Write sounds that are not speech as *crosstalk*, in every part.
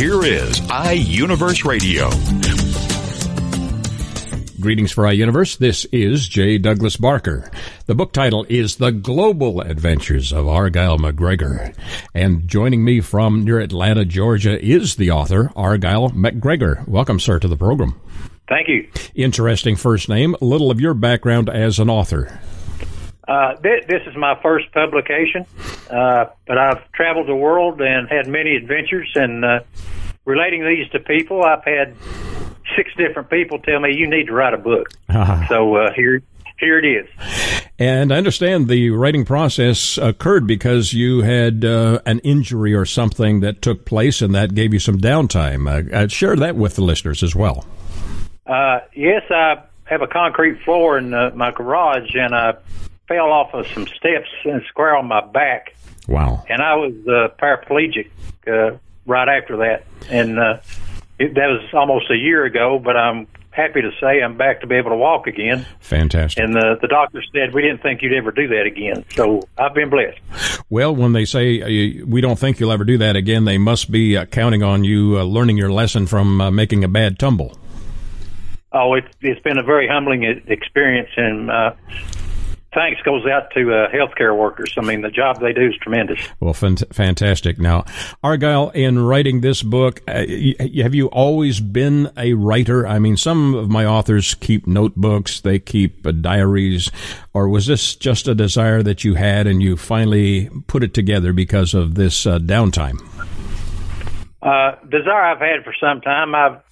Here is iUniverse Radio. Greetings for iUniverse. This is J. Douglas Barker. The book title is The Global Adventures of Arguille MacGregor. And joining me from near Atlanta, Georgia is the author, Arguille MacGregor. Welcome, sir, to the program. Thank you. Interesting first name. A little of your background as an author. Uh, this, this, is my first publication, uh, but I've traveled the world and had many adventures. And uh, relating these to people, I've had six different people tell me you need to write a book. Uh-huh. So uh, here, here it is. And I understand the writing process occurred because you had uh, an injury or something that took place, and that gave you some downtime. Uh, uh share that with the listeners as well. Uh, yes, I have a concrete floor in uh, my garage, and I fell off of some steps and square on my back. Wow! And I was paraplegic right after that, and it, that was almost a year ago, but I'm happy to say I'm back to be able to walk again. Fantastic. And the, the doctor said we didn't think you'd ever do that again. So I've been blessed. Well, when they say uh, we don't think you'll ever do that again, they must be uh, counting on you uh, learning your lesson from uh, making a bad tumble. Oh, it, it's been a very humbling experience, and uh, thanks goes out to uh, healthcare workers. I mean, the job they do is tremendous. Well, fantastic. Now, Arguille, in writing this book, uh, have you always been a writer? I mean, some of my authors keep notebooks, they keep uh, diaries, or was this just a desire that you had and you finally put it together because of this uh, downtime? Uh, desire I've had for some time. I've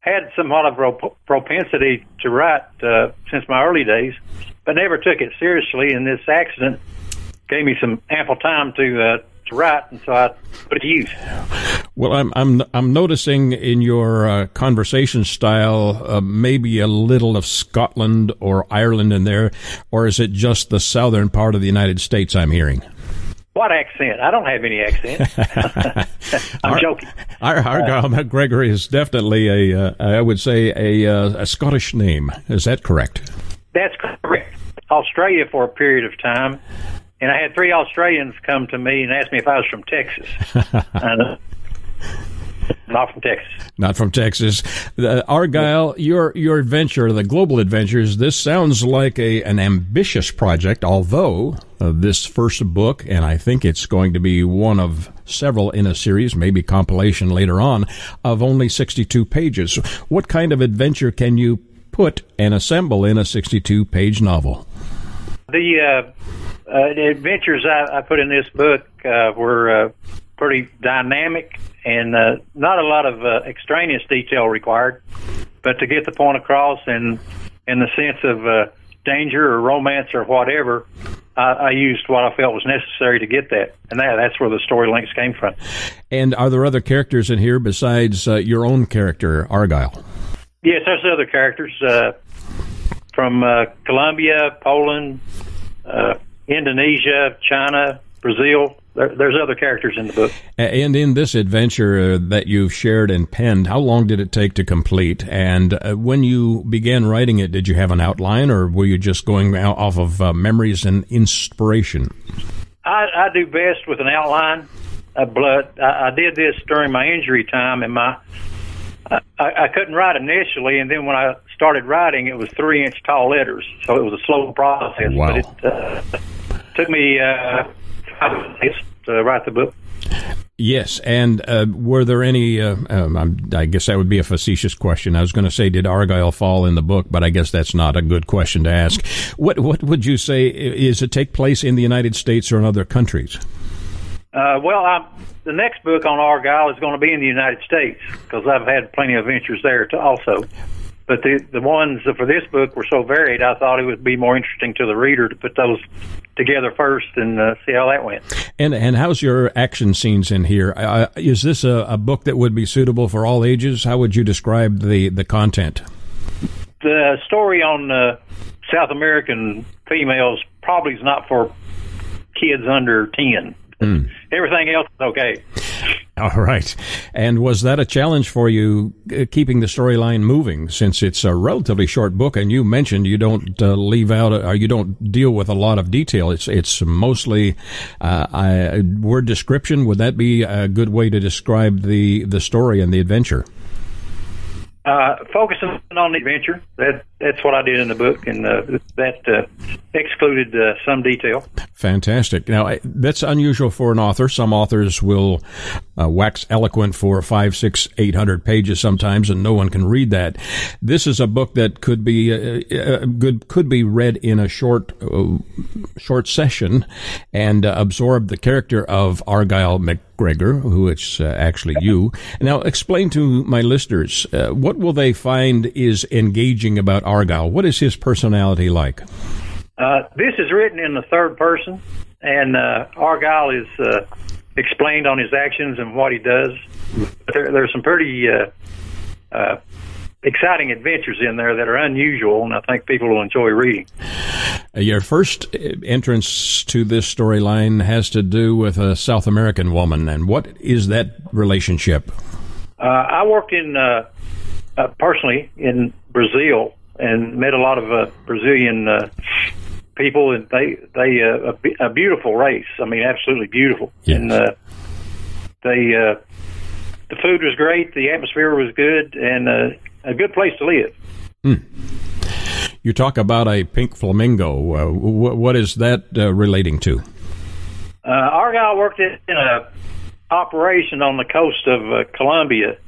had somewhat of a propensity to write uh, since my early days but never took it seriously. And this accident gave me some ample time to uh, to write, and so I put it to use. Well, I'm I'm I'm noticing in your uh, conversation style uh, maybe a little of Scotland or Ireland in there, or is it just the southern part of the United States? I'm hearing. What accent? I don't have any accent. *laughs* I'm Ar- joking. Our, Arguille uh, MacGregor is definitely a, uh, I would say a, uh, a Scottish name. Is that correct? That's correct. Australia for a period of time, and I had three Australians come to me and ask me if I was from Texas. *laughs* uh, not from Texas. Not from Texas. Uh, Arguille, your your adventure, the global adventures. This sounds like a an ambitious project. Although uh, this first book, and I think it's going to be one of several in a series, maybe compilation later on, of only sixty two pages. What kind of adventure can you put and assemble in a sixty two page novel? The, uh, uh, the adventures I, I, put in this book uh, were uh, pretty dynamic and uh, not a lot of uh, extraneous detail required, but to get the point across and in the sense of danger or romance or whatever, I, I, used what I felt was necessary to get that, and that, that's where the story links came from. And are there other characters in here besides your own character, Arguille? Yes, there's other characters from uh, Colombia, Poland, uh, Indonesia, China, Brazil. There, there's other characters in the book. And in this adventure uh, that you've shared and penned, how long did it take to complete? And uh, when you began writing it, did you have an outline, or were you just going off of uh, memories and inspiration? I, I do best with an outline. Uh, but I, I did this during my injury time, and my I, I couldn't write initially, and then when I started writing, it was three inch tall letters, so it was a slow process. Wow. But it uh, took me uh, five days to write the book. Yes, and uh, were there any? Uh, um, I guess that would be a facetious question. I was going to say, did Arguille fall in the book? But I guess that's not a good question to ask. What What would you say? Is it take place in the United States or in other countries? Uh, well, I, the next book on Arguille is going to be in the United States because I've had plenty of ventures there to also. But the the ones for this book were so varied, I thought it would be more interesting to the reader to put those together first and uh, see how that went. And and how's your action scenes in here? Uh, is this a, a, book that would be suitable for all ages? How would you describe the the content? The story on uh, South American females probably is not for kids under ten. Mm. Everything else is okay. *laughs* All right. And was that a challenge for you uh, keeping the storyline moving since it's a relatively short book and you mentioned you don't uh, leave out or you don't deal with a lot of detail. It's it's mostly uh, I, word description. Would that be a good way to describe the the story and the adventure? Uh, focusing on the adventure. That that's what I did in the book, and uh, that uh, excluded uh, some detail. Fantastic. Now that's unusual for an author. Some authors will uh, wax eloquent for five, six, eight hundred pages sometimes, and no one can read that. This is a book that could be uh, good, could be read in a short, short session, and absorb the character of Arguille MacGregor, who it's actually you. Now, explain to my listeners what will they find is engaging about Arguille? What is his personality like? Uh, this is written in the third person, and uh, Arguille is uh, explained on his actions and what he does. There, there's some pretty uh, uh, exciting adventures in there that are unusual, and I think people will enjoy reading. Uh, your first entrance to this storyline has to do with a South American woman, and what is that relationship? I worked in uh, personally in Brazil and met a lot of uh, Brazilian uh, people, and they they uh, a, a beautiful race. I mean, absolutely beautiful. Yes. And uh, they uh, the food was great, the atmosphere was good, and uh, a good place to live. Mm. You talk about a pink flamingo. Uh, wh- what is that uh, relating to? Uh, guy worked in a operation on the coast of uh, Colombia,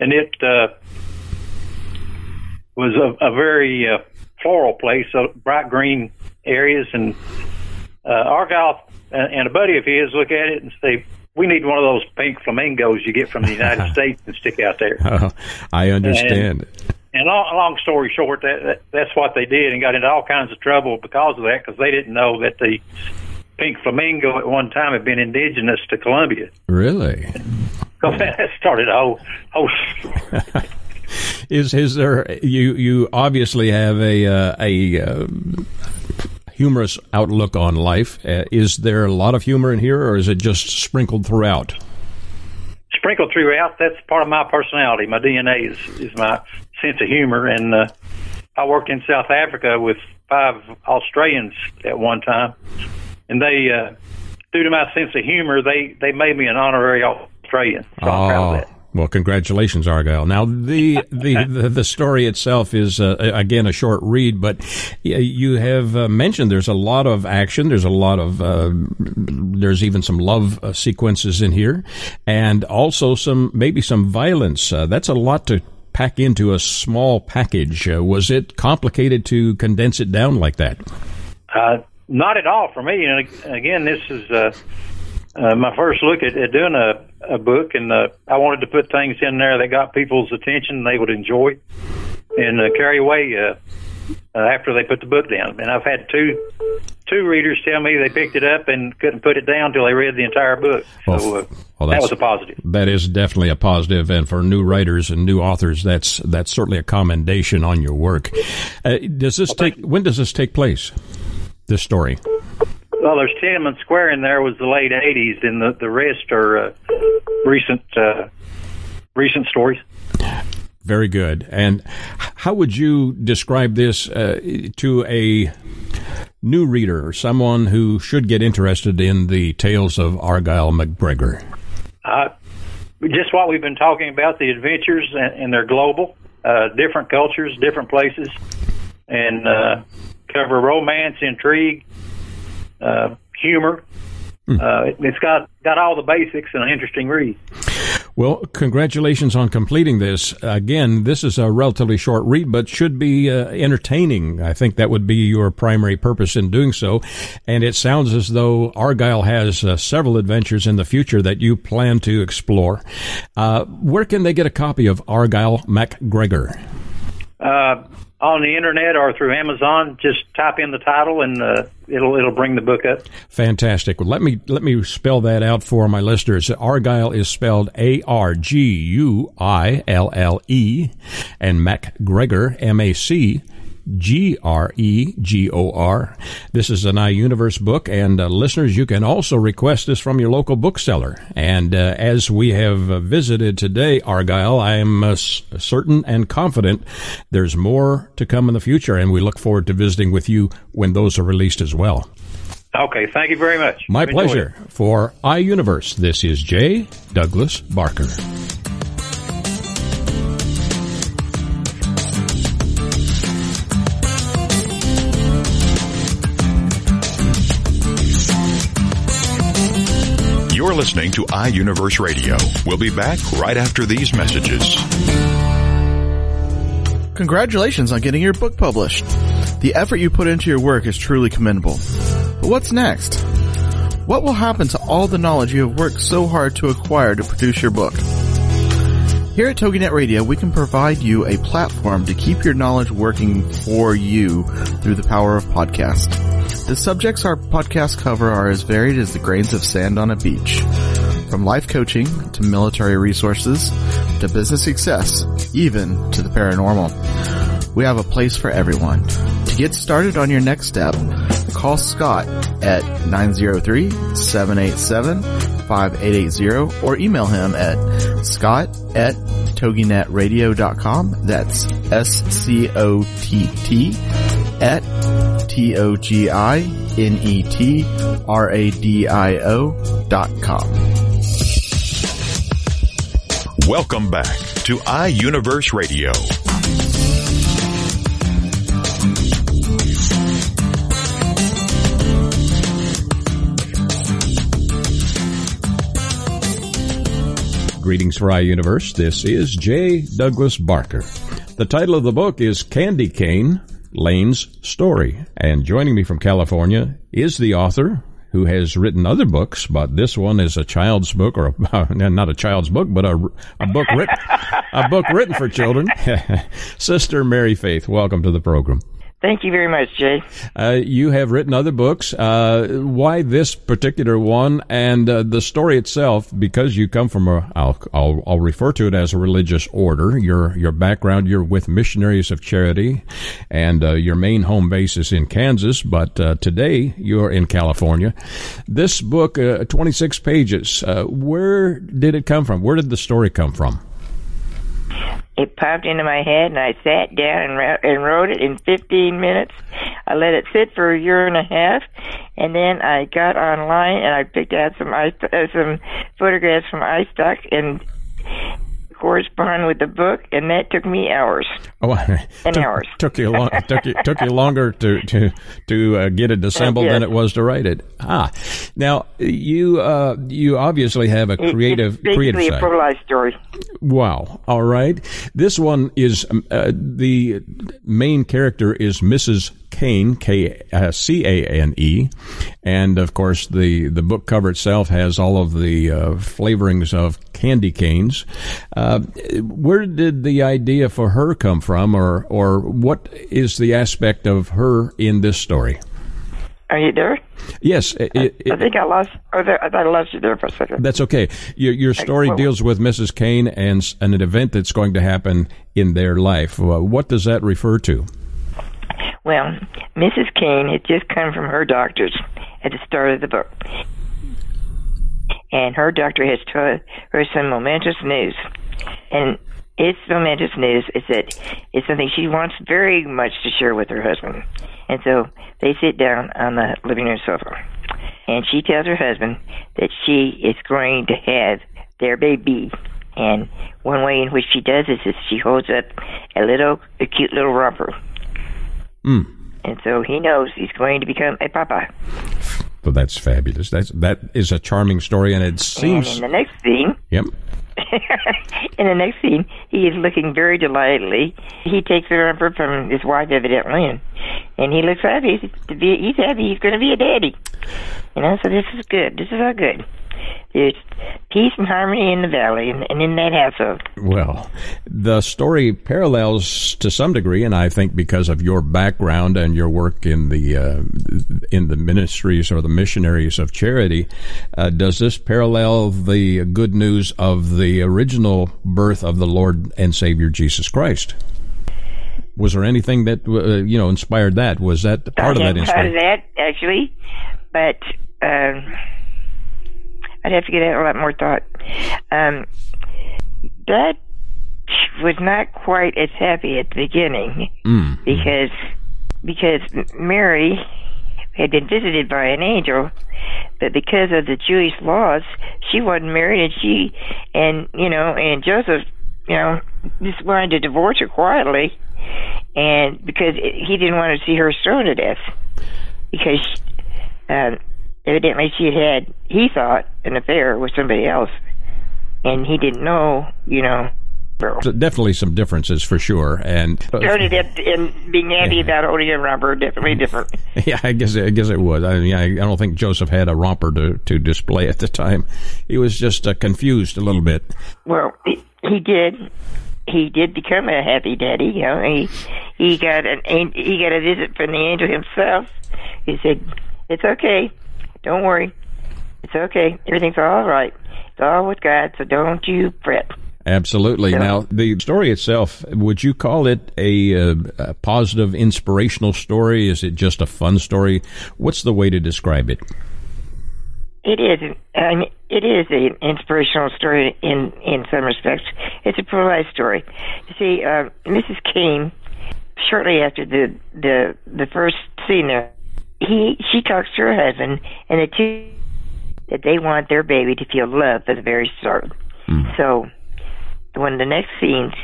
and it uh, was a, a very uh, floral place, so bright green areas. And uh, Arguille and, and a buddy of his look at it and say, we need one of those pink flamingos you get from the United *laughs* States and stick out there. Oh, I understand. And, and long, long story short, that, that that's what they did, and got into all kinds of trouble because of that, because they didn't know that the pink flamingo at one time had been indigenous to Colombia. Really? So *laughs* that started a whole whole *laughs* is is there you you obviously have a uh, a uh, humorous outlook on life. Uh, is there a lot of humor in here, or is it just sprinkled throughout? Sprinkled throughout. That's part of my personality. My DNA is is my sense of humor, and uh, I worked in South Africa with five Australians at one time, and they, uh, due to my sense of humor, they they made me an honorary Australian. So oh. Well, congratulations, Arguille. Now, the the the, the story itself is uh, again a short read, but you have uh, mentioned there's a lot of action. There's a lot of uh, there's even some love uh, sequences in here, and also some maybe some violence. Uh, that's a lot to pack into a small package. Uh, was it complicated to condense it down like that? not at all for me. And again, this is my first look at, at doing a, a book, and uh, I wanted to put things in there that got people's attention they would enjoy and uh, carry away uh, uh, after they put the book down. And I've had two two readers tell me they picked it up and couldn't put it down until they read the entire book. Well, so uh, well, that was a positive. That is definitely a positive, and for new writers and new authors, that's that's certainly a commendation on your work. Uh, does this take? When does this take place? This story. Well, there's Tiananmen Square in there was the late '80s, and the the rest are uh, recent uh, recent stories. Very good. And how would you describe this uh, to a new reader someone who should get interested in the tales of Arguille MacGregor? Uh, just what we've been talking about the adventures, and, and they're global, uh, different cultures, different places, and uh, cover romance, intrigue, uh, humor. Mm. Uh, it, has got got all the basics and an interesting read. Well, congratulations on completing this. Again, this is a relatively short read, but should be uh, entertaining. I think that would be your primary purpose in doing so. And it sounds as though Arguille has uh, several adventures in the future that you plan to explore. Uh, where can they get a copy of Arguille MacGregor? On the internet or through Amazon, just type in the title and uh, it'll it'll bring the book up. Fantastic. Well, let me let me spell that out for my listeners. Arguille is spelled A R G U I L L E, and MacGregor M A C G R E G O R. This is an iUniverse book, and uh, listeners, you can also request this from your local bookseller. And uh, as we have uh, visited today, Arguille, I am uh, certain and confident there's more to come in the future, and we look forward to visiting with you when those are released as well. Okay, thank you very much. My pleasure. For iUniverse, this is J. Douglas Barker. You're listening to iUniverse Radio. We'll be back right after these messages. Congratulations on getting your book published. The effort you put into your work is truly commendable. But what's next? What will happen to all the knowledge you have worked so hard to acquire to produce your book? Here at TogiNet Radio, we can provide you a platform to keep your knowledge working for you through the power of podcast. The subjects our podcasts cover are as varied as the grains of sand on a beach. From life coaching to military resources to business success, even to the paranormal. We have a place for everyone. To get started on your next step, call Scott at 903-787-5880 or email him at scott at toginetradio.com. That's S-C-O-T-T at T O G I N E T R A D I O dot com. Welcome back to iUniverse Radio. Greetings for iUniverse. This is J. Douglas Barker. The title of the book is Candy Cane, Lane's Story. And joining me from California is the author who has written other books, but this one is a child's book, or a, *laughs* not a child's book, but a, a book written, a book written for children. *laughs* Sister Mary Faith, welcome to the program. Thank you very much, Jay. Uh, you have written other books. Uh, why this particular one and uh, the story itself? Because you come from a, I'll, I'll, I'll refer to it as a religious order. Your your background, you're with Missionaries of Charity, and uh, your main home base is in Kansas. But uh, today you're in California. This book, uh, 26 pages. where did it come from? Where did the story come from? It popped into my head, and I sat down and, wrote, and wrote it in 15 minutes. I let it sit for a year and a half, and then I got online and I picked out some uh, some photographs from iStock and correspond with the book, and that took me hours. Oh, *laughs* and took, hours. Took you long. took you took you longer to to to uh, get it assembled yes. than it was to write it. Ah, now you uh, you obviously have a creative it's creative side. a pro life story. Wow. All right. This one is um, uh, the main character is Mrs. Kane, K uh, C A N E, and of course the the book cover itself has all of the uh, flavorings of candy canes. Uh, Uh, where did the idea for her come from, or or what is the aspect of her in this story? Are you there? Yes. It, it, I think I lost. Oh, I thought I lost you there for a second. That's okay. Your, your story deals with Mrs. Kane and, and an event that's going to happen in their life. What does that refer to? Well, Mrs. Kane had just come from her doctor's at the start of the book. And her doctor has told her some momentous news. And it's momentous news is that it's something she wants very much to share with her husband. And so they sit down on the living room sofa. And she tells her husband that she is going to have their baby. And one way in which she does this is she holds up a little, a cute little romper Mm. And so he knows he's going to become a papa. Well, that's fabulous. That's that is a charming story, and it seems. And in the next scene. Yep. *laughs* in the next scene, he is looking very delightedly. He takes the rubber from his wife, evidently, and, and he looks happy be. He's happy. He's going to be a daddy. You know, so this is good. This is all good. There's peace and harmony in the valley and, in that household. Well, the story parallels to some degree, and I think because of your background and your work in the uh, in the ministries or the missionaries of charity, uh, does this parallel the good news of the original birth of the Lord and Savior Jesus Christ? Was there anything that uh, you know inspired that? Was that part of that Part of that actually, but um, I'd have to give that a lot more thought. Um, that was not quite as happy at the beginning Mm. because because Mary had been visited by an angel, but because of the Jewish laws, she wasn't married, and she and you know and Joseph, you know, just wanted to divorce her quietly, and because he didn't want to see her stoned to death, because um, evidently she had had he thought an affair with somebody else, and he didn't know, you know. So definitely some differences for sure, and stoned to death and being happy about holding a rubber definitely different. *laughs* Yeah, I guess I guess it was. I mean, I, I don't think Joseph had a romper to, to display at the time. He was just uh, confused a little bit. Well, he, he did. He did become a happy daddy. You know, he he got an- he got a visit from the angel himself. He said, "It's okay. Don't worry. It's okay. Everything's all right. It's all with God. So don't you fret." Absolutely. Yeah. Now, the story itself, would you call it a, uh, a positive, inspirational story? Is it just a fun story? What's the way to describe it? It is. I mean, it is an inspirational story in in some respects. It's a pro life story. You see, uh, Mrs. Kane, shortly after the the the first scene there, he she talks to her husband, and the two that they want their baby to feel love from the very start. Hmm. So, one of the next scenes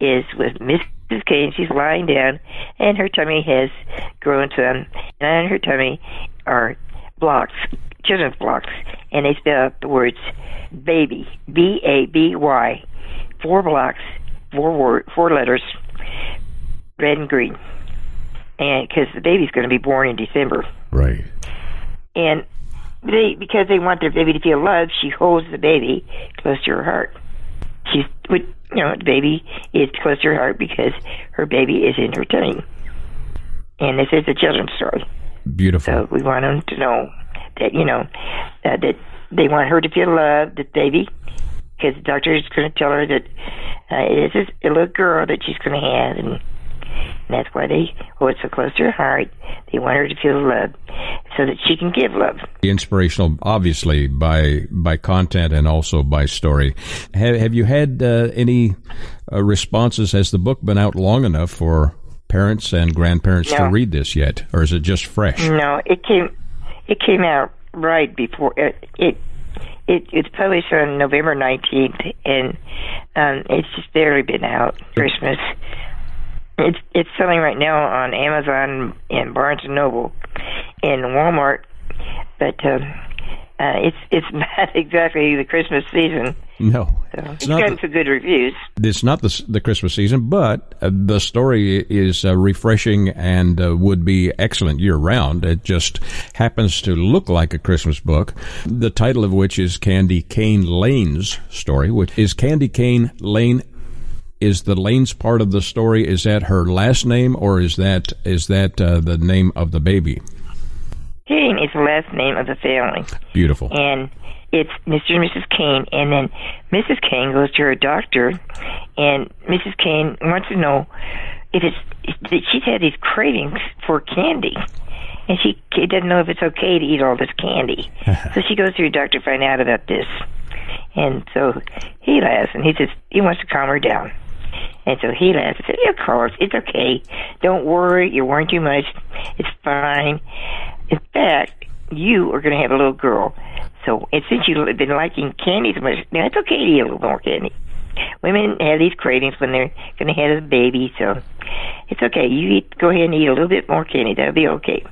is with Mrs. Kane. She's lying down, and her tummy has grown some, um, and on her tummy are blocks, children's blocks, and they spell out the words baby, B A B Y, four blocks, four word, four letters, red and green, and because the baby's going to be born in December, Right. and they because they want their baby to feel loved, she holds the baby close to her heart. She's, with you know, the baby is close to her heart because her baby is in her tummy. And this is a children's story. Beautiful. So we want them to know that you know uh, that they want her to feel loved, the baby, because the doctor is going to tell her that uh, it is a little girl that she's going to have, and, and that's why they hold it so close to her heart. They want her to feel love so that she can give love. Inspirational, obviously, by by content and also by story. Have, have you had uh, any uh, responses? Has the book been out long enough for parents and grandparents to read this yet, or is it just fresh? No, it came it came out right before it it, it it's published on November nineteenth, and um, it's just barely been out. Christmas. It's it's selling right now on Amazon and Barnes and Noble and Walmart, but um, uh, it's it's *laughs* not exactly the Christmas season. No, So it's it's not. gotten The, some good reviews. it's not the, the Christmas season, but uh, the story is uh, refreshing and uh, would be excellent year round. It just happens to look like a Christmas book. The title of which is Candy Cane Lane's story. Which is Candy Cane Lane. Is the Lane's part of the story? Is that her last name, or is that is that uh, the name of the baby? Kane is the last name of the family. Beautiful. and it's Mr. and Mrs. Kane, and then Mrs. Kane goes to her doctor, and Mrs. Kane wants to know if it's that she's had these cravings for candy, and she she doesn't know if it's okay to eat all this candy. *laughs* so she goes to her doctor to find out about this, and so he laughs, and he says he wants to calm her down. And so he laughs and said, Of course, it's okay. Don't worry, you're worrying too much. It's fine. In fact, you are going to have a little girl. So, and since you've been liking candy so much, now it's okay to eat a little more candy. Women have these cravings when they're going to have a baby, so it's okay. You eat, go ahead and eat a little bit more candy. That'll be okay.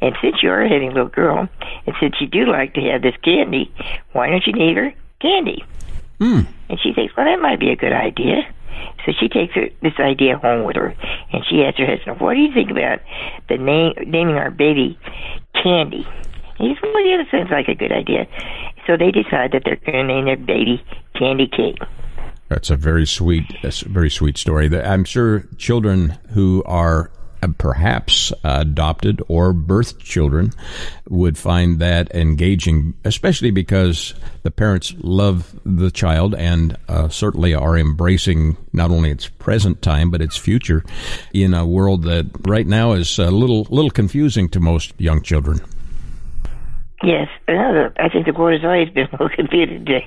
And since you are having a little girl, and since you do like to have this candy, why don't you name her Candy? Hmm. And she thinks, well, that might be a good idea. So she takes her, this idea home with her, and she asks her husband, "What do you think about the name naming our baby Candy?" And he said, well, yeah, that sounds like a good idea. So they decide that they're going to name their baby Candy Cane. That's a very sweet, a very sweet story. I'm sure children who are perhaps adopted or birthed children would find that engaging, especially because the parents love the child and uh, certainly are embracing not only its present time but its future in a world that right now is a little little confusing to most young children. Yes, I think the world has always been *laughs* more confusing to,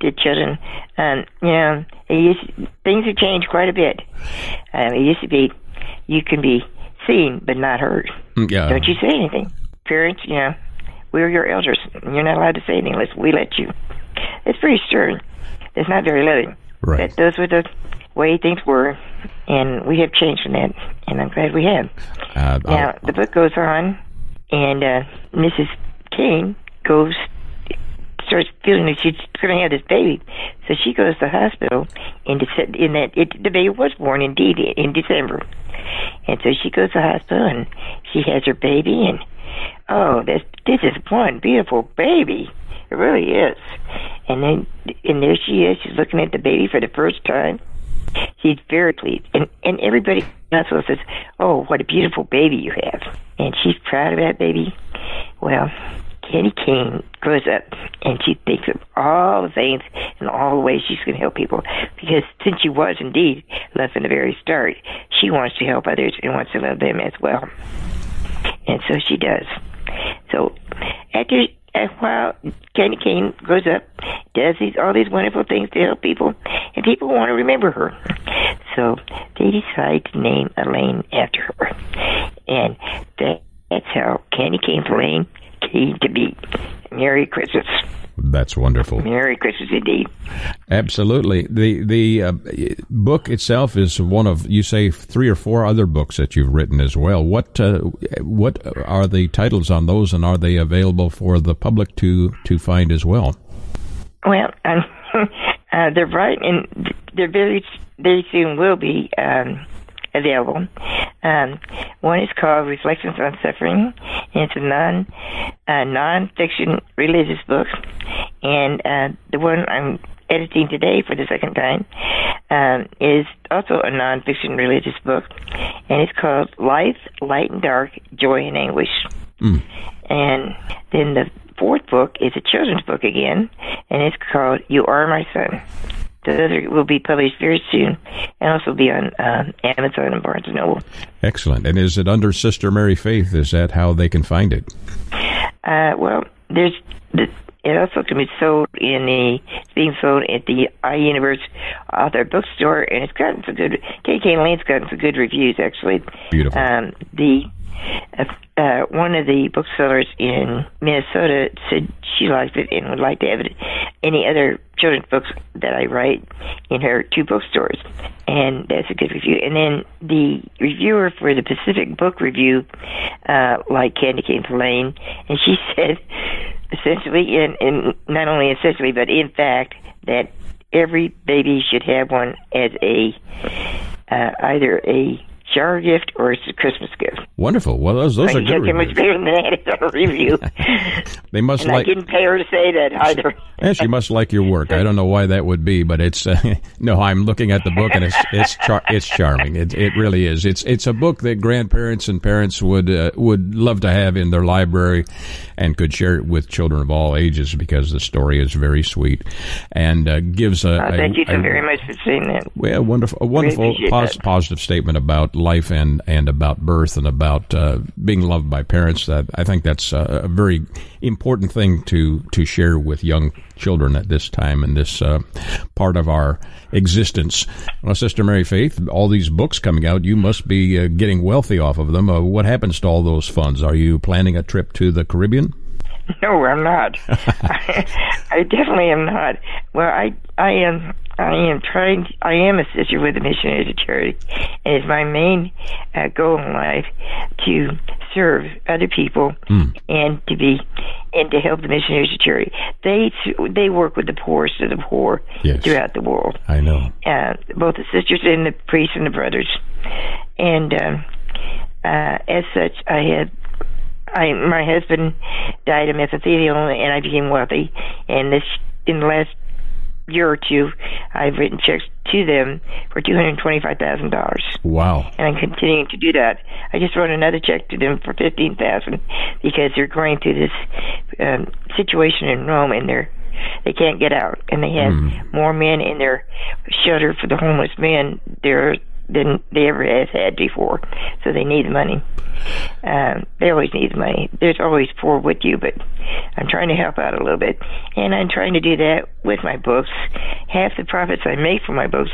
to children. Um, you know, used, things have changed quite a bit. Um, it used to be you can be seen but not heard. Mm, yeah. Don't you say anything. Parents, you know, we're your elders. You're not allowed to say anything unless we let you. It's pretty stern. It's not very loving. Right. But those were the way things were, and we have changed from that, and I'm glad we have. Uh, now, I'll- the book goes on, and uh, Mrs. King goes, starts feeling that she's going to have this baby. So she goes to the hospital, in, Dece- in that it, the baby was born indeed in December. And so she goes to the hospital and she has her baby and oh, this this is one beautiful baby. It really is. And then and there she is. She's looking at the baby for the first time. She's very pleased, and and everybody in the says, "Oh, what a beautiful baby you have," and she's proud of that baby. Well, Candy King grows up and she thinks of all the things and all the ways she's going to help people. Because since she was indeed loved from the very start, she wants to help others and wants to love them as well. And so she does. So after a while, Candy Cane grows up, does these all these wonderful things to help people, and people want to remember her. So they decide to name a lane after her, and that, that's how Candy Cane's lane came to be. Merry Christmas. that's wonderful. Merry Christmas indeed. Absolutely. The the uh, book itself is one of you say three or four other books that you've written as well. What uh, what are the titles on those, and are they available for the public to to find as well? Well, um, *laughs* uh, they're right, and they're very very soon will be um, available. Um, one is called Reflections on Suffering, and it's a non uh, non-fiction religious book. And uh, the one I'm editing today for the second time um, is also a non-fiction religious book, and it's called Life, Light and Dark, Joy and Anguish. And then the fourth book is a children's book again, and it's called You Are My Son. The other will be published very soon, and also be on um, Amazon and Barnes and Noble. Excellent. And is it under Sister Mary Faith? Is that how they can find it? Uh, well, there's the, it also can be sold in the it's being sold at the iUniverse author bookstore, and it's gotten some good. KK Lane's gotten some good reviews actually. Beautiful. Um, the uh, one of the booksellers in Minnesota said she liked it and would like to have it. Any other children's books that I write in her two bookstores, and that's a good review. And then the reviewer for the Pacific Book Review, uh, like Candy Cane Lane, and she *laughs* said essentially, and, and not only essentially, but in fact, that every baby should have one as a uh, either a shower gift or it's a Christmas gift. Wonderful. Well, those those I are good get much better than that as a review. *laughs* They must and I like. didn't pay her to say that either. And she must like your work. I don't know why that would be, but it's uh, *laughs* no. I'm looking at the book and it's it's char- it's charming. It it really is. It's it's a book that grandparents and parents would uh, would love to have in their library, and could share it with children of all ages because the story is very sweet and uh, gives a, Uh, a- thank you so a- very much for saying that. well, wonderful, a wonderful pos- positive statement about life and, and about birth and about uh, being loved by parents. That I think that's a, a very important thing to to share with young children at this time and this uh, part of our existence. Well, Sister Mary Faith, all these books coming out, you must be uh, getting wealthy off of them. Uh, what happens to all those funds? Are you planning a trip to the Caribbean? *laughs* No, I'm not. *laughs* I definitely am not. Well, I I am I am trying. I am a sister with the Missionaries of Charity, and it's my main uh, goal in life to serve other people and to be and to help the Missionaries of Charity. They they work with the poorest of the poor Yes. throughout the world. I know. uh, both the sisters and the priests and the brothers. And um, uh, as such, I had I my husband died of mesothelioma, and I became wealthy. And this in the last year or two, I've written checks to them for two hundred twenty-five thousand dollars. Wow! And I'm continuing to do that. I just wrote another check to them for fifteen thousand because they're going through this um, situation in Rome, and they're they can't get out, and they have mm. more men in their shelter for the homeless men there than they ever have had before. So they need the money. Um, they always need the money. There's always poor with you, but I'm trying to help out a little bit, and I'm trying to do that with my books. Half the profits I make from my books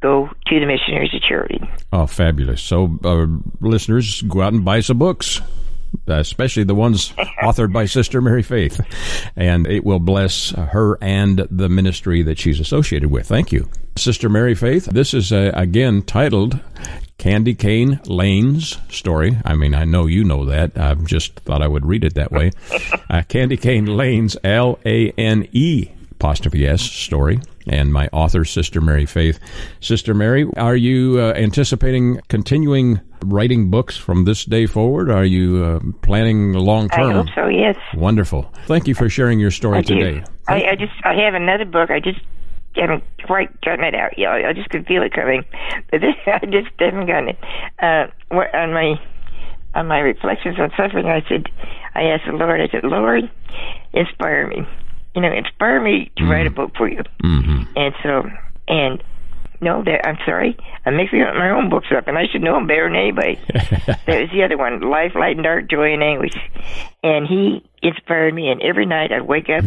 go to the missionaries of charity. Oh, fabulous! So, uh, listeners, go out and buy some books especially the ones *laughs* authored by Sister Mary Faith. And it will bless her and the ministry that she's associated with. Thank you. Sister Mary Faith, this is uh, again titled Candy Cane Lane's story. I mean, I know you know that. I just thought I would read it that way. *laughs* Uh, Candy Cane Lane's L A N E apostrophe S story and my author, Sister Mary Faith. Sister Mary, are you uh, anticipating continuing writing books from this day forward? Are you uh, planning long term? I hope so. Yes. Wonderful. Thank you for sharing your story I today. I, I, just I have another book. I just haven't quite gotten it out yet. I just could feel it coming, but this, *laughs* I just haven't gotten it. Uh, on my on my reflections on suffering, I said, I asked the Lord. I said, Lord, inspire me you know, inspire me to mm-hmm. write a book for you. Mm-hmm. And so, and no, that I'm sorry, I'm mixing up my own books up, and I should know them better than anybody. *laughs* that was the other one, Life, Light, and Dark, Joy, and Anguish. And he inspired me, and every night I'd wake up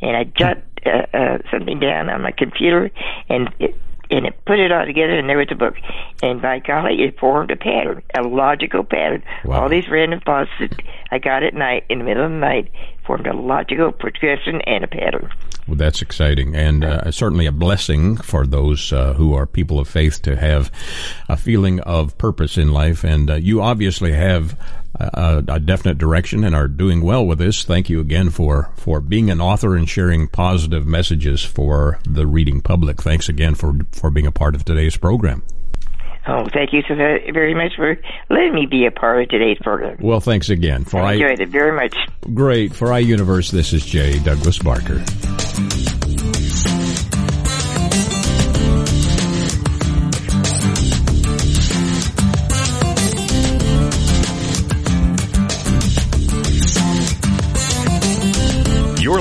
and I'd jot uh, uh, something down on my computer, and it, and it put it all together, and there was a book. And by golly, it formed a pattern, a logical pattern. Wow. All these random thoughts that I got at night, in the middle of the night, formed a logical progression and a pattern. Well, that's exciting, and uh, certainly a blessing for those uh, who are people of faith to have a feeling of purpose in life. And uh, you obviously have a, a, definite direction and are doing well with this. Thank you again for for being an author and sharing positive messages for the reading public. Thanks again for for being a part of today's program. Oh, thank you so very much for letting me be a part of today's program. Well, thanks again. For I enjoyed I, it very much. Great. For iUniverse, this is Jay Douglas Barker.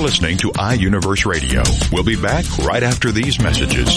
Listening to iUniverse Radio. We'll be back right after these messages.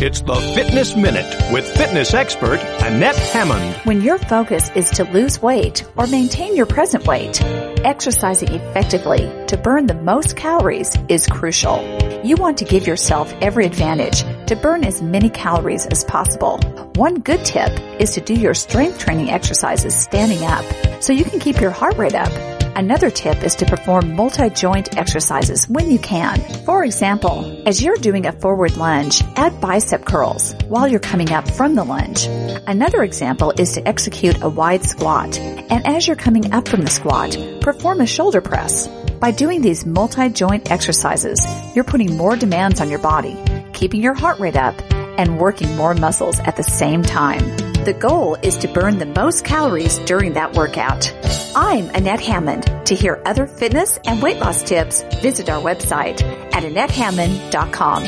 It's the Fitness Minute with fitness expert Annette Hammond. When your focus is to lose weight or maintain your present weight, exercising effectively to burn the most calories is crucial. You want to give yourself every advantage to burn as many calories as possible. One good tip is to do your strength training exercises standing up so you can keep your heart rate up Another tip is to perform multi-joint exercises when you can. For example, as you're doing a forward lunge, add bicep curls while you're coming up from the lunge. Another example is to execute a wide squat, and as you're coming up from the squat, perform a shoulder press. By doing these multi-joint exercises, you're putting more demands on your body, keeping your heart rate up, and working more muscles at the same time. The goal is to burn the most calories during that workout. I'm Annette Hammond. To hear other fitness and weight loss tips, visit our website at AnnetteHammond.com.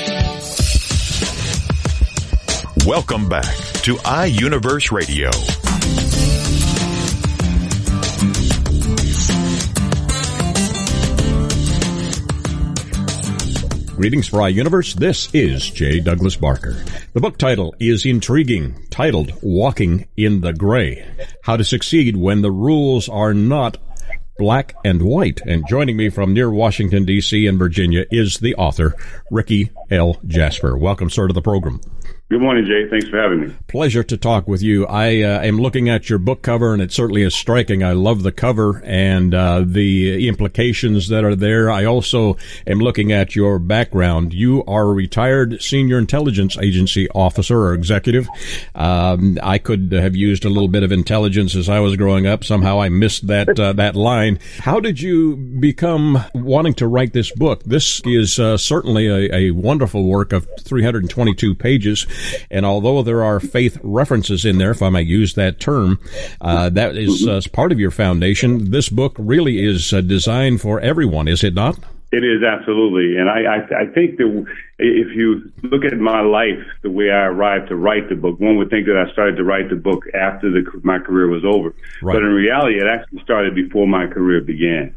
Welcome back to iUniverse Radio. Greetings for iUniverse. This is J. Douglas Barker. The book title is intriguing, titled Walking in the Gray. How to Succeed When the Rules Are Not Black and White. And joining me from near Washington, D.C. and Virginia is the author, Rickey L. Jasper. Welcome, sir, to the program. Good morning, Jay. Thanks for having me. Pleasure to talk with you. I uh, am looking at your book cover, and it certainly is striking. I love the cover and uh, the implications that are there. I also am looking at your background. You are a retired senior intelligence agency officer or executive. Um, I could have used a little bit of intelligence as I was growing up. Somehow I missed that uh, that line. How did you become wanting to write this book? This is uh, certainly a, a wonderful work of 322 pages. And although there are faith references in there, if I may use that term, uh, that is uh, part of your foundation. This book really is uh, designed for everyone, is it not? It is absolutely, and I, I, I think that if you look at my life, the way I arrived to write the book, one would think that I started to write the book after the, my career was over, right. but in reality, it actually started before my career began.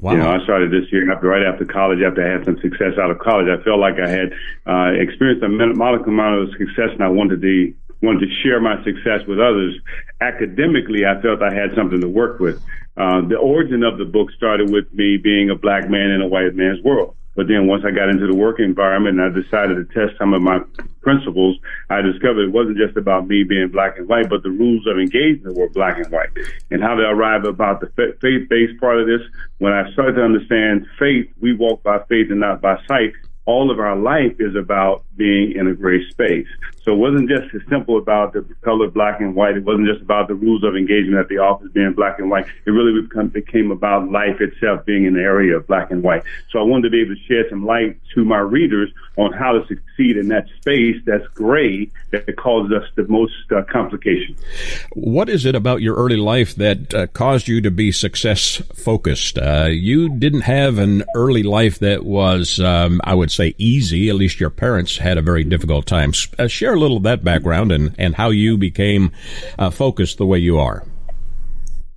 Wow. You know, I started this year after right after college. After I had some success out of college, I felt like I had uh, experienced a modicum amount of success, and I wanted to wanted to share my success with others. Academically, I felt I had something to work with. Uh, the origin of the book started with me being a black man in a white man's world. But then once I got into the work environment and I decided to test some of my principles, I discovered it wasn't just about me being black and white, but the rules of engagement were black and white. And how to arrive about the faith-based part of this, when I started to understand faith, we walk by faith and not by sight, all of our life is about being in a gray space. So it wasn't just as simple about the color black and white. It wasn't just about the rules of engagement at the office being black and white. It really become, became about life itself being in the area of black and white. So I wanted to be able to shed some light to my readers on how to succeed in that space that's gray that causes us the most uh, complication. What is it about your early life that uh, caused you to be success focused? Uh, you didn't have an early life that was, um, I would say, easy. At least your parents had a very difficult time. Uh, share a little of that background and, and how you became uh, focused the way you are.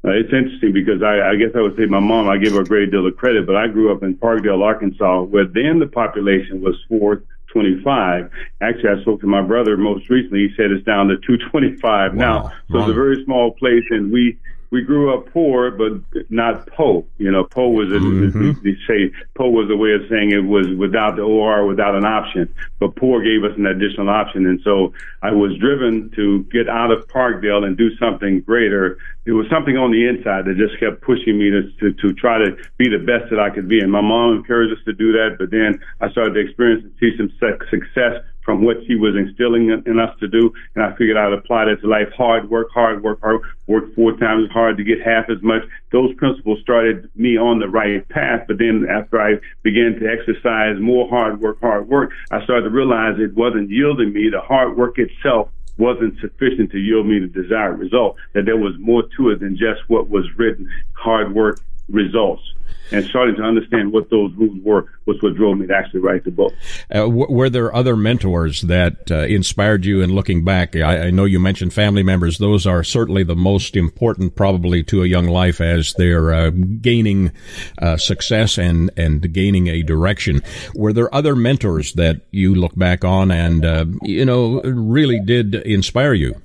Uh, it's interesting because I, I guess I would say my mom, I give her a great deal of credit, but I grew up in Parkdale, Arkansas, where then the population was 425. Actually, I spoke to my brother most recently. He said it's down to 225 wow. now. So it's a very small place, and we we grew up poor, but not po. You know, po was a, mm-hmm. they say po was a way of saying it was without the or, without an option. But poor gave us an additional option, and so I was driven to get out of Parkdale and do something greater. It was something on the inside that just kept pushing me to, to to try to be the best that I could be. And my mom encouraged us to do that, but then I started to experience and see some success from what she was instilling in us to do. And I figured I'd apply that to life. Hard work, hard work, hard work four times as hard to get half as much. Those principles started me on the right path. But then after I began to exercise more hard work, hard work, I started to realize it wasn't yielding me. The hard work itself wasn't sufficient to yield me the desired result, that there was more to it than just what was written, hard work, results and starting to understand what those rules were was what drove me to actually write the book. Uh, w- were there other mentors that uh, inspired you in looking back? I, I, know you mentioned family members; those are certainly the most important, probably, to a young life as they're uh, gaining uh, success and and gaining a direction. Were there other mentors that you look back on and uh, you know really did inspire you?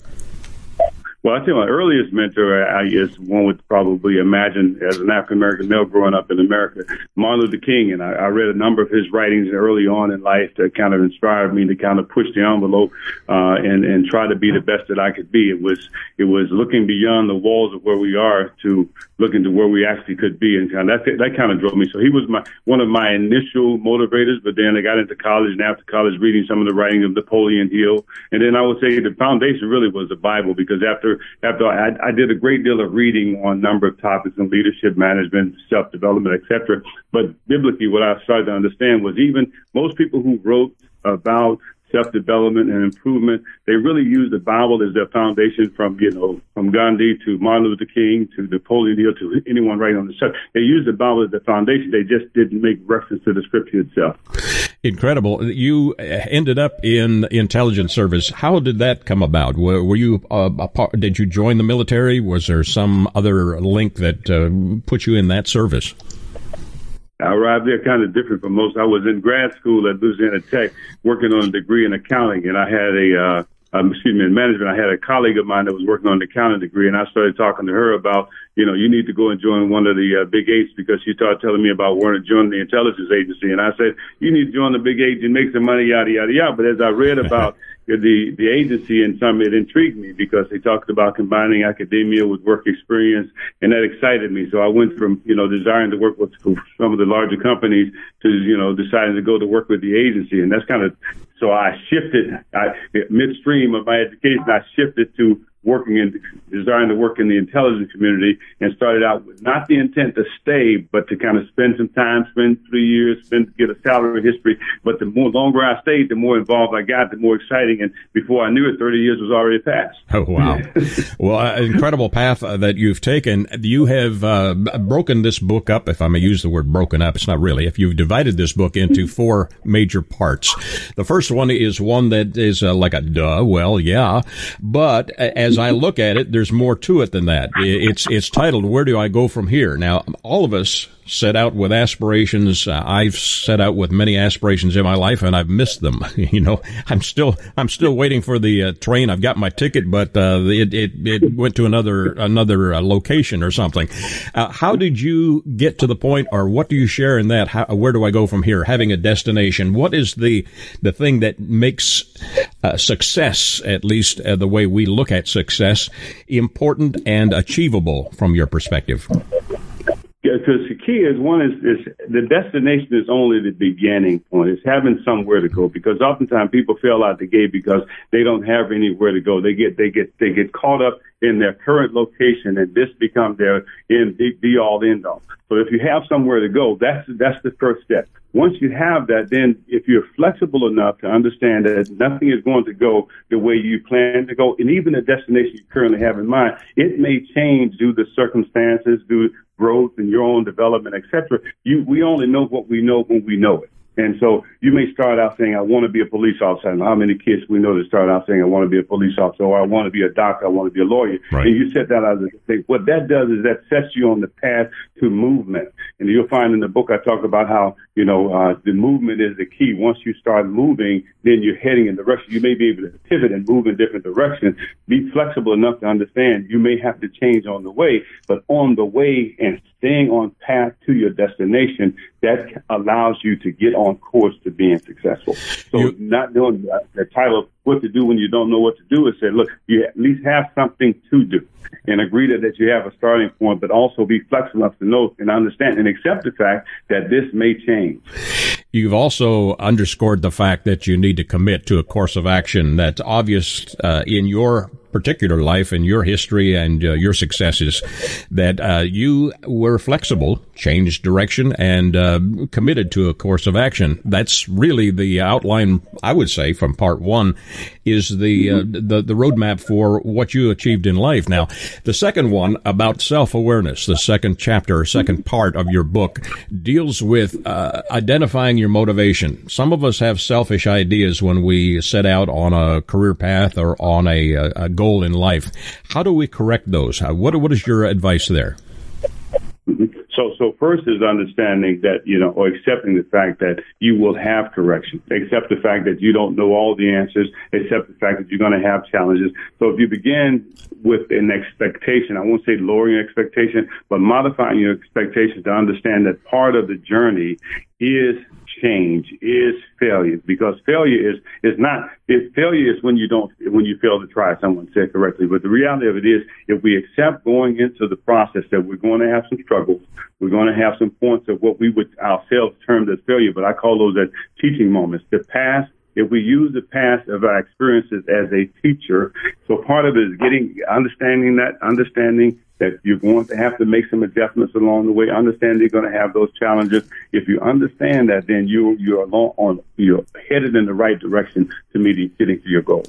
Well, I think my earliest mentor, I guess one would probably imagine as an African American male growing up in America, Martin Luther King. And I, I read a number of his writings early on in life that kind of inspired me to kind of push the envelope uh, and and try to be the best that I could be. It was it was looking beyond the walls of where we are to looking to where we actually could be, and kind of that that kind of drove me. So he was my one of my initial motivators. But then I got into college, and after college, reading some of the writing of Napoleon Hill, and then I would say the foundation really was the Bible because after after after I, I did a great deal of reading on a number of topics in leadership management, self development, etc. But biblically, what I started to understand was even most people who wrote about self development and improvement. They really use the Bible as their foundation from, you know, from Gandhi to Martin Luther King to Napoleon Hill to anyone writing on the subject. They use the Bible as the foundation. They just didn't make reference to the scripture itself. Incredible. You ended up in intelligence service. How did that come about? Were, were you uh, part, did you join the military? Was there some other link that uh, put you in that service? I arrived there kind of different from most. I was in grad school at Louisiana Tech working on a degree in accounting, and I had a, uh, um, excuse me, in management. I had a colleague of mine that was working on an accounting degree, and I started talking to her about, you know, you need to go and join one of the uh, big eights because she started telling me about wanting to join the intelligence agency, and I said, you need to join the big eight and make some money, yada yada yada. But as I read about the the agency and some it intrigued me because they talked about combining academia with work experience and that excited me. So i went from you know desiring to work with some of the larger companies to you know deciding to go to work with the agency. And that's kind of so i shifted I, midstream of my education i shifted to working in, desiring to work in the intelligence community and started out with not the intent to stay, but to kind of spend some time, spend three years, spend, get a salary history. But the more longer I stayed, the more involved I got, the more exciting. And before I knew it, 30 years was already passed. Oh, wow. *laughs* well, uh, incredible path uh, that you've taken. You have uh, broken this book up, if I may use the word broken up. It's not really. If you've divided this book into four major parts. The first one is one that is uh, like a duh. Well, yeah. But as I look at it, there's more to it than that. It's, it's titled, Where Do I Go From Here? Now, all of us set out with aspirations. Uh, I've set out with many aspirations in my life, and I've missed them. *laughs* you know, I'm still I'm still waiting for the uh, train. I've got my ticket, but uh, it, it it went to another another uh, location or something. Uh, how did you get to the point, or what do you share in that? How, where do I go from here? Having a destination. What is the the thing that makes uh, success, at least the way we look at success, important and achievable from your perspective? Because the key is one is, is the destination is only the beginning point. It's having somewhere to go because oftentimes people fail out the gate because they don't have anywhere to go. They get they get they get caught up in their current location and this becomes their in be, be all end all. So if you have somewhere to go, that's that's the first step. Once you have that, then if you're flexible enough to understand that nothing is going to go the way you plan to go, and even the destination you currently have in mind, it may change due to circumstances, due to growth and your own development, etc. You, we only know what we know when we know it. And so you may start out saying, I want to be a police officer. And how many kids we know that start out saying, I want to be a police officer or I want to be a doctor, I want to be a lawyer. Right. And you set that out as a thing. What that does is that sets you on the path to movement. And you'll find in the book I talk about how, you know, uh, the movement is the key. Once you start moving, then you're heading in the direction. You may be able to pivot and move in different directions. Be flexible enough to understand you may have to change on the way, but on the way and staying on path to your destination, that allows you to get on course to being successful. So you, not doing the, the title of what to do when you don't know what to do is say, look, you at least have something to do and agree that, that you have a starting point, but also be flexible enough to know and understand and accept the fact that this may change. You've also underscored the fact that you need to commit to a course of action that's obvious uh, in your particular life and your history and uh, your successes that uh, you were flexible, changed direction, and uh, committed to a course of action. That's really the outline, I would say, from part one, is the uh, the the roadmap for what you achieved in life. Now, the second one about self awareness, the second chapter, second part of your book, deals with uh, identifying your motivation. Some of us have selfish ideas when we set out on a career path or on a, a goal in life. How do we correct those? What what is your advice there? So, so first is understanding that, you know, or accepting the fact that you will have correction. Accept the fact that you don't know all the answers. Accept the fact that you're going to have challenges. So if you begin with an expectation, I won't say lowering your expectation, but modifying your expectations to understand that part of the journey is change is failure because failure is is not if failure is when you don't when you fail to try someone said correctly. But the reality of it is if we accept going into the process that we're going to have some struggles we're going to have some points of what we would ourselves term as failure but i call those as teaching moments. The past if we use the past of our experiences as a teacher so part of it is getting understanding that understanding that you're going to have to make some adjustments along the way. Understand you're going to have those challenges. If you understand that, then you you're along on you're headed in the right direction to meeting getting to your goal.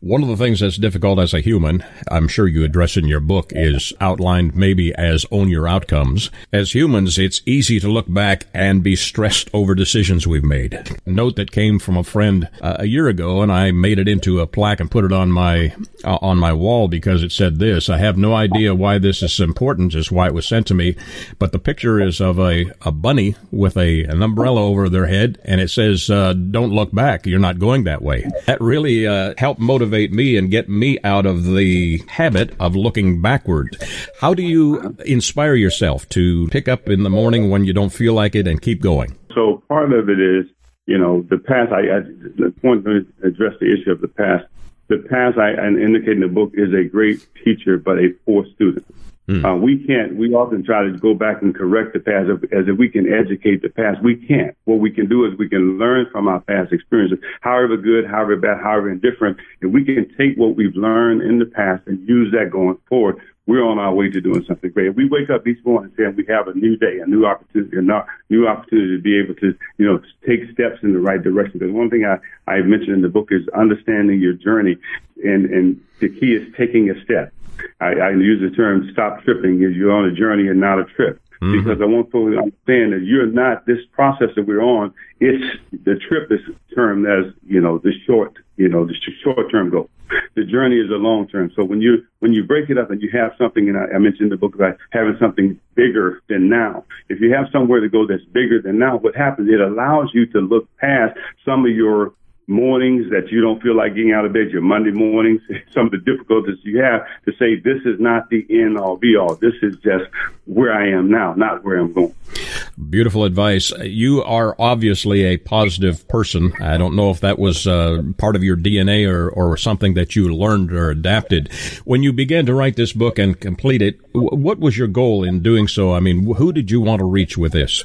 One of the things that's difficult as a human, I'm sure you address in your book, is outlined maybe as own your outcomes. As humans, it's easy to look back and be stressed over decisions we've made. A note that came from a friend uh, a year ago, and I made it into a plaque and put it on my uh, on my wall because it said this: "I have no idea why." Why this is important, is why it was sent to me. But the picture is of a, a bunny with a, an umbrella over their head, and it says, uh, Don't look back. You're not going that way. That really uh, helped motivate me and get me out of the habit of looking backward. How do you inspire yourself to pick up in the morning when you don't feel like it and keep going? So part of it is, you know, the past. I, I the point to address the issue of the past the past I, I indicate in the book is a great teacher, but a poor student. Mm. Uh, we can't. We often try to go back and correct the past as, if we can educate the past. We can't. What we can do is we can learn from our past experiences, however good, however bad, however indifferent. If we can take what we've learned in the past and use that going forward, we're on our way to doing something great. If we wake up each morning saying we have a new day, a new opportunity, a new opportunity to be able to, you know, take steps in the right direction. Because one thing I, I mentioned in the book is understanding your journey, and and the key is taking a step. I, I use the term "stop tripping" is you're on a journey and not a trip. Mm-hmm. Because I want folks to understand that you're not this process that we're on. It's the trip is termed as you know the short, you know, the short term goal the journey is a long term. So when you when you break it up and you have something, and I, I mentioned in the book about having something bigger than now. If you have somewhere to go that's bigger than now, what happens? It allows you to look past some of your mornings that you don't feel like getting out of bed, your Monday mornings, *laughs* some of the difficulties you have to say, this is not the end all be all. This is just where I am now, not where I'm going. Beautiful advice. You are obviously a positive person. I don't know if that was uh, part of your DNA or, or something that you learned or adapted. When you began to write this book and complete it, what was your goal in doing so? I mean, who did you want to reach with this?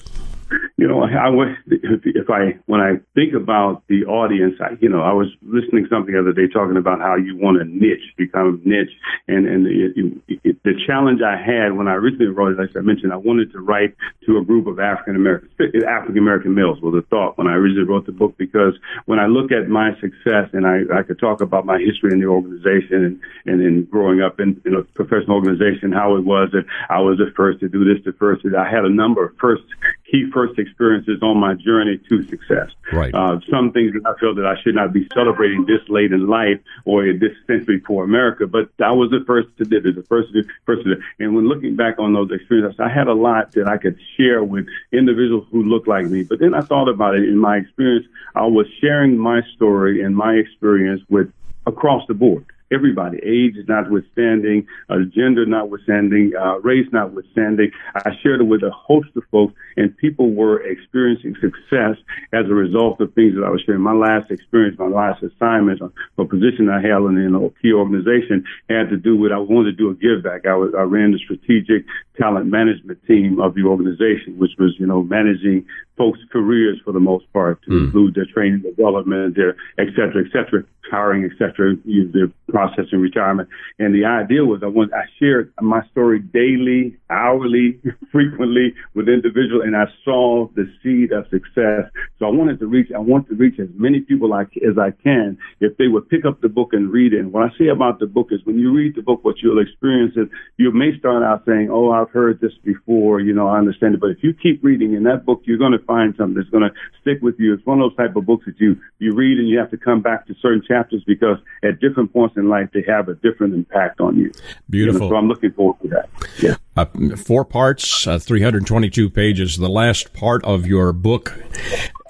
You know, I was if I when I think about the audience, I, you know, I was listening to something the other day talking about how you want a niche, become niche, and and the, it, the challenge I had when I originally wrote it, as I mentioned, I wanted to write to a group of African Americans, African American males was a thought when I originally wrote the book because when I look at my success and I I could talk about my history in the organization and and then growing up in, in a professional organization, how it was that I was the first to do this, the first. To, I had a number of first key first experiences on my journey to success. Right. Uh, some things that I feel that I should not be celebrating this late in life or this century for America, but I was the first to do it, the first to, first to. And when looking back on those experiences, I had a lot that I could share with individuals who look like me. But then I thought about it in my experience. I was sharing my story and my experience with across the board everybody, age notwithstanding, uh, gender notwithstanding, uh, race notwithstanding. I shared it with a host of folks, and people were experiencing success as a result of things that I was sharing. My last experience, my last assignment, a position I held in, in a key organization had to do with I wanted to do a give back. I was I ran the strategic talent management team of the organization, which was you know managing folks' careers for the most part, to mm. include their training, development, their et cetera, et cetera, hiring, et cetera, their process and retirement. And the idea was I want I shared my story daily, hourly, *laughs* frequently with individuals, and I saw the seed of success. So I wanted to reach I want to reach as many people like as I can if they would pick up the book and read it. And what I say about the book is when you read the book, what you'll experience is you may start out saying, "Oh, I've heard this before," you know, I understand it. But if you keep reading in that book, you're going to find something that's going to stick with you. It's one of those type of books that you you read and you have to come back to certain chapters because at different points in life they have a different impact on you. Beautiful. You know, so I'm looking forward to that. Yeah. Uh, four parts, uh, 322 pages. The last part of your book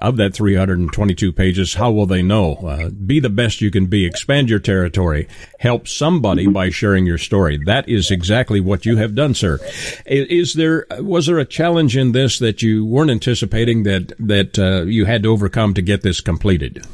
of that 322 pages, how will they know? Uh, be the best you can be. Expand your territory. Help somebody by sharing your story. That is exactly what you have done, sir. Is there was there a challenge in this that you weren't anticipating that that uh, you had to overcome to get this completed?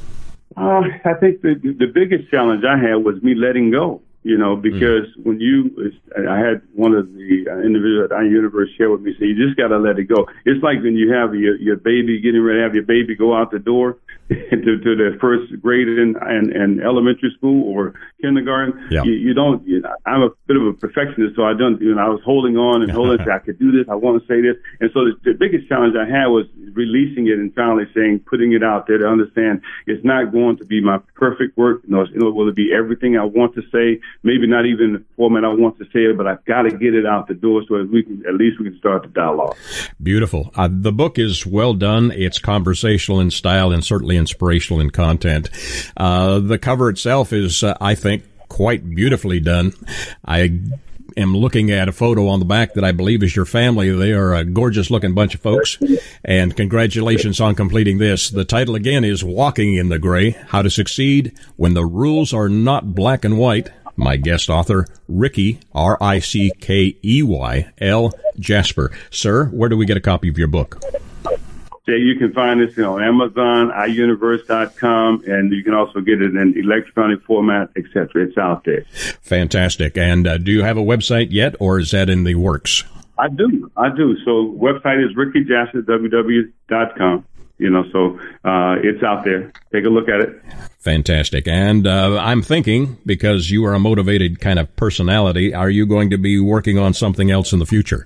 Uh, I think the the biggest challenge I had was me letting go you know, because mm. when you, I had one of the uh, individuals at iUniverse share with me, say, you just got to let it go. It's like when you have your, your baby, getting ready to have your baby go out the door *laughs* to, to the first grade in, in, in elementary school or kindergarten. Yeah. You, you don't, you know, I'm a bit of a perfectionist, so I don't, you know, I was holding on and holding, *laughs* I could do this, I want to say this. And so the, the biggest challenge I had was releasing it and finally saying, putting it out there to understand it's not going to be my perfect work. No, it will it be everything I want to say maybe not even the format I want to say it, but I've got to get it out the door so we can at least we can start the dialogue. Beautiful. Uh, the book is well done. It's conversational in style and certainly inspirational in content. Uh, the cover itself is, uh, I think, quite beautifully done. I am looking at a photo on the back that I believe is your family. They are a gorgeous looking bunch of folks. And congratulations on completing this. The title again is Walking in the Gray, How to Succeed When the Rules Are Not Black and White my guest author, Rickey, R-I-C-K-E-Y, L. Jasper. Sir, where do we get a copy of your book? Jay, you can find this on Amazon, iUniverse.com, and you can also get it in electronic format, etc. It's out there. Fantastic. And uh, do you have a website yet, or is that in the works? I do. I do. So website is rickyjasper.ww.com. You know, so uh, it's out there. Take a look at it. Fantastic. And uh, I'm thinking, because you are a motivated kind of personality, are you going to be working on something else in the future?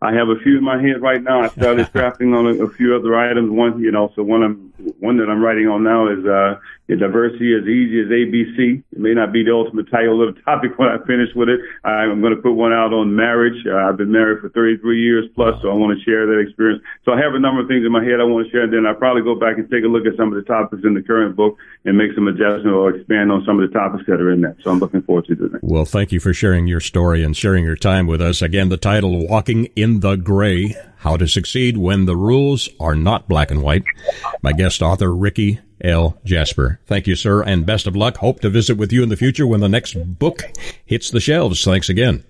I have a few in my head right now. I started *laughs* drafting on a, a, few other items. One, you know, so one I'm one that I'm writing on now is uh, diversity as easy as ABC. It may not be the ultimate title of the *laughs* topic when I finish with it. I'm going to put one out on marriage. Uh, I've been married for 33 years plus, so I want to share that experience. So I have a number of things in my head I want to share. And then I probably go back and take a look at some of the topics in the current book and make some adjustments or expand on some of the topics that are in that. So I'm looking forward to that. Well, thank you for sharing your story and sharing your time with us. Again, the title, Walking in the Gray, How to Succeed When the Rules Are Not Black and White. My guest author, Rickey L. Jasper. Thank you, sir, and best of luck. Hope to visit with you in the future when the next book hits the shelves. Thanks again.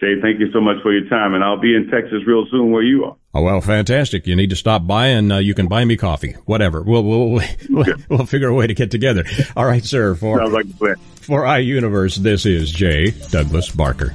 Jay, thank you so much for your time, and I'll be in Texas real soon where you are. Oh well, fantastic! You need to stop by, and uh, you can buy me coffee. Whatever, we'll we'll we'll, *laughs* we'll figure a way to get together. All right, sir. For Sounds like a plan. For iUniverse, this is Jay Douglas Barker.